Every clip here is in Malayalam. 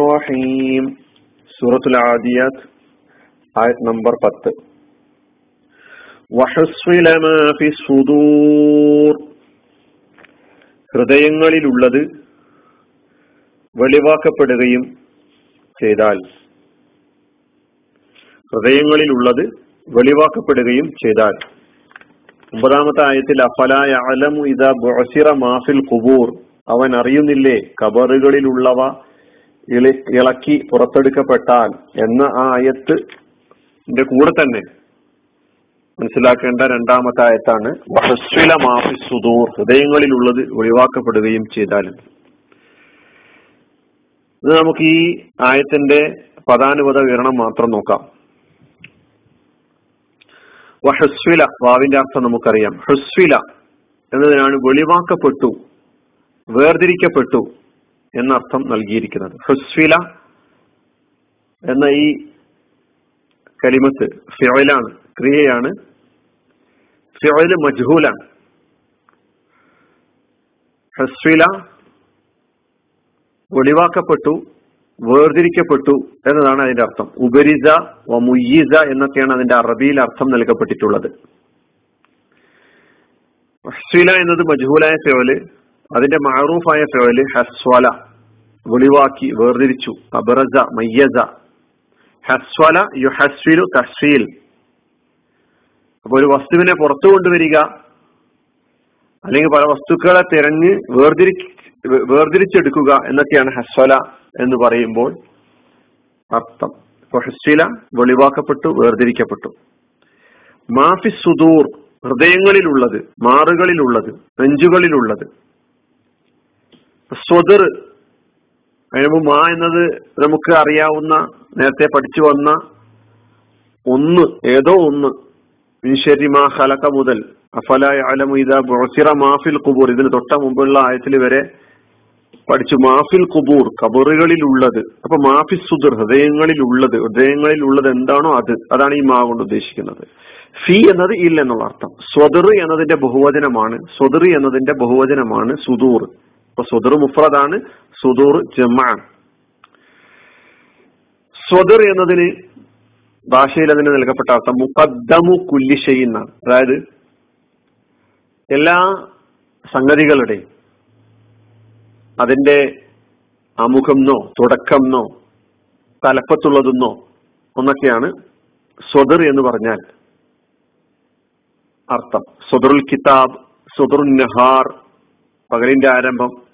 റഹീം സൂറത്തുൽ ആദിയാത്ത് നമ്പർ ഹൃദയങ്ങളിലുള്ളത് വെളിവാക്കപ്പെടുകയും ചെയ്താൽ. ഹൃദയങ്ങളിലുള്ളത് വെളിവാക്കപ്പെടുകയും ചെയ്താൽ. ഒമ്പതാമത്തെ ആയത്തിൽ അഫലായ അലമു ഇതാ ബുഅസിറ മാഫിൽ കുബൂർ അവൻ അറിയുന്നില്ലേ കബറുകളിലുള്ളവ ഇളി ഇളക്കി പുറത്തെടുക്കപ്പെട്ടാൽ എന്ന ആ ആയത്ത് കൂടെ തന്നെ. മനസ്സിലാക്കേണ്ട രണ്ടാമത്തെ ആയത്താണ് മാഫി സുദൂർ ഹൃദയങ്ങളിലുള്ളത് ഒഴിവാക്കപ്പെടുകയും ചെയ്താൽ. ഇത് നമുക്ക് ഈ ആയത്തിന്റെ പദാനുപത വിവരണം മാത്രം നോക്കാം. വഹസ്വില വാവിന്റെ അർത്ഥം നമുക്കറിയാം. ഹസ്വില എന്നതിനാണ് വെളിവാക്കപ്പെട്ടു. വേർതിരിക്കപ്പെട്ടു എന്നർത്ഥം നൽകിയിരിക്കുന്നത്. ഹുസ്വില എന്ന ഈ കലിമത്ത് ഫിയോയിലാണ് ക്രിയയാണ്. ഫിയോയിൽ മജ്ഹൂലാണ്. ഹസ്വില ഒളിവാക്കപ്പെട്ടു വേർതിരിക്കപ്പെട്ടു എന്നതാണ് അതിന്റെ അർത്ഥം. ഉപരിസ വ മുയ്യീസ എന്നൊക്കെയാണ് അതിന്റെ അറബിയിൽ അർത്ഥം നൽകപ്പെട്ടിട്ടുള്ളത്. ഹസ്വില എന്നത് മജ്ഹൂലായ ഫിയോൽ അതിന്റെ മാറൂഫായ ഫേൽ ഹസ്വല വെളിവാക്കി വേർതിരിച്ചു. അബറസ മയ്യസ. ഹസ്വല യു ഹസ്വിലു തസ്വീൽ അപ്പൊ ഒരു വസ്തുവിനെ പുറത്തു കൊണ്ടുവരിക അല്ലെങ്കിൽ പല വസ്തുക്കളെ തിരഞ്ഞ് വേർതിരി വേർതിരിച്ചെടുക്കുക എന്നൊക്കെയാണ് ഹസ്വല എന്ന് പറയുമ്പോൾ അർത്ഥം. അപ്പൊ ഹസ്വില വെളിവാക്കപ്പെട്ടു വേർതിരിക്കപ്പെട്ടു. മാഫി സുദൂർ ഹൃദയങ്ങളിലുള്ളത് മാറുകളിലുള്ളത് നെഞ്ചുകളിലുള്ളത്. സ്വദർ അതിനുമ്പ് മാ എന്നത് നമുക്ക് അറിയാവുന്ന നേരത്തെ പഠിച്ചു വന്ന ഒന്ന് ഏതോ ഒന്ന്. മാ ഹലക മുതൽ. അഫല അലമു മാഫിൽ കുബൂർ ഇതിന് തൊട്ട മുമ്പുള്ള ആയത്തിൽ വരെ പഠിച്ചു. മാഫിൽ കുബൂർ കബറുകളിൽ ഉള്ളത് അപ്പൊ മാഫി സുദർ ഹൃദയങ്ങളിൽ ഉള്ളത് ഹൃദയങ്ങളിൽ ഉള്ളത് എന്താണോ അത്. അതാണ് ഈ മാ കൊണ്ട് ഉദ്ദേശിക്കുന്നത്. ഫി എന്നത് ഇല്ല എന്നുള്ള അർത്ഥം. സ്വദർ എന്നതിന്റെ ബഹുവചനമാണ്. സ്വദർ എന്നതിന്റെ ബഹുവചനമാണ് സുദൂർ. അപ്പൊ സുദർ മുഫ്രദാണ് സുദൂർ ജമാൻ സ്വദർ എന്നതിന് ഭാഷയിൽ അതിന് നൽകപ്പെട്ട അർത്ഥം മുഖദ്ദമു കുല്ലി എന്നാണ്. അതായത് എല്ലാ സംഗതികളുടെയും അതിന്റെ അമുഖംന്നോ തുടക്കംന്നോ തലപ്പത്തുള്ളതെന്നോ ഒന്നൊക്കെയാണ് സ്വദർ എന്ന് പറഞ്ഞാൽ അർത്ഥം. സ്വദുറുൽ കിതാബ് സ്വദുറുൽ നഹാർ പകലിന്റെ ആരംഭം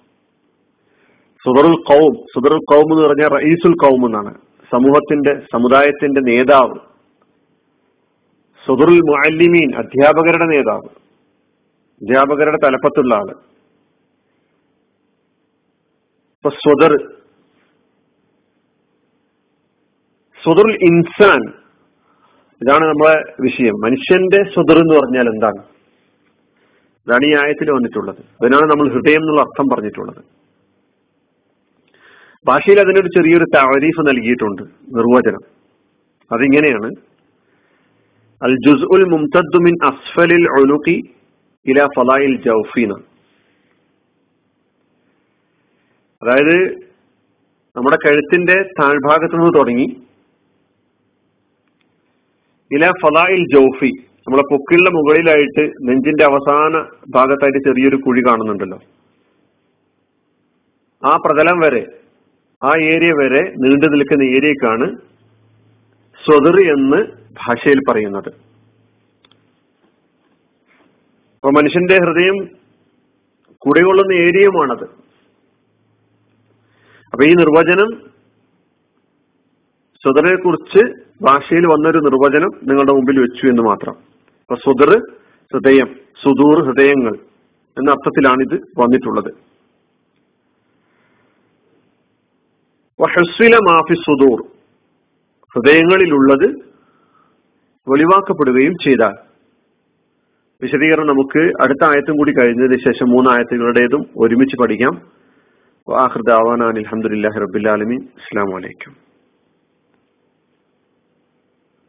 സുദറുൽ കൗം സുദറുൽ കൗം എന്ന് പറഞ്ഞാൽ റയീസുൽ കൗം എന്നാണ്. സമൂഹത്തിന്റെ സമുദായത്തിന്റെ നേതാവ്. സുദറുൽ മുഅല്ലിമീൻ അധ്യാപകരുടെ നേതാവ്. അധ്യാപകരുടെ തലപ്പത്തുള്ള ആൾ. ഇപ്പൊ സ്വദർ സ്വദറുൽ ഇൻസാൻ. ഇതാണ് നമ്മളെ വിഷയം. മനുഷ്യന്റെ സ്വദർ എന്ന് പറഞ്ഞാൽ എന്താണ്? ഇതാണ് ഈ ആയത്തിൽ വന്നിട്ടുള്ളത്. അതിനാണ് നമ്മൾ ഹൃദയം എന്നുള്ള അർത്ഥം പറഞ്ഞിട്ടുള്ളത്. ഭാഷയിൽ അതിനൊരു ചെറിയൊരു താരീഫ് നൽകിയിട്ടുണ്ട് നിർവചനം. അതിങ്ങനെയാണ്. അൽ ജുസ് ഉൽ മുംതദ്മിൻ അസ്ഫലിൽ ഒലുക്കി ഇല ഫലായിൽ ജൗഫീന. അതായത് നമ്മുടെ കഴുത്തിന്റെ താഴ്ഭാഗത്തു നിന്ന് തുടങ്ങി ഇല ഫലായിൽ ജൗഫി. നമ്മളെ പൊക്കിളിന്റെ മുകളിലായിട്ട് നെഞ്ചിന്റെ അവസാന ഭാഗത്തായിട്ട് ചെറിയൊരു കുഴി കാണുന്നുണ്ടല്ലോ. ആ പ്രതലം വരെ ആ ഏരിയ വരെ നീണ്ടു നിൽക്കുന്ന ഏരിയക്കാണ് സ്വതർ എന്ന് ഭാഷയിൽ പറയുന്നത്. അപ്പൊ മനുഷ്യന്റെ ഹൃദയം കുടികൊള്ളുന്ന ഏരിയയുമാണത്. അപ്പൊ ഈ നിർവചനം സ്വതറിനെ കുറിച്ച് ഭാഷയിൽ വന്നൊരു നിർവചനം നിങ്ങളുടെ മുമ്പിൽ വെച്ചു എന്ന് മാത്രം. അപ്പൊ സ്വതർ ഹൃദയം സുദൂർ ഹൃദയങ്ങൾ എന്ന അർത്ഥത്തിലാണ് ഇത് വന്നിട്ടുള്ളത്. മാഫി സുദൂർ. ഹൃദയങ്ങളിലുള്ളത് വെളിവാക്കപ്പെടുകയും ചെയ്താൽ. വിശദീകരണം നമുക്ക് അടുത്ത ആയത്തും കൂടി കഴിഞ്ഞതിന് ശേഷം മൂന്ന് ആയത്തുകളുടേതും ഒരുമിച്ച് പഠിക്കാം. വാഹൃദാവാൻ അലഹമുല്ലാ റബുലാലമി അസ്സാം വലൈക്കും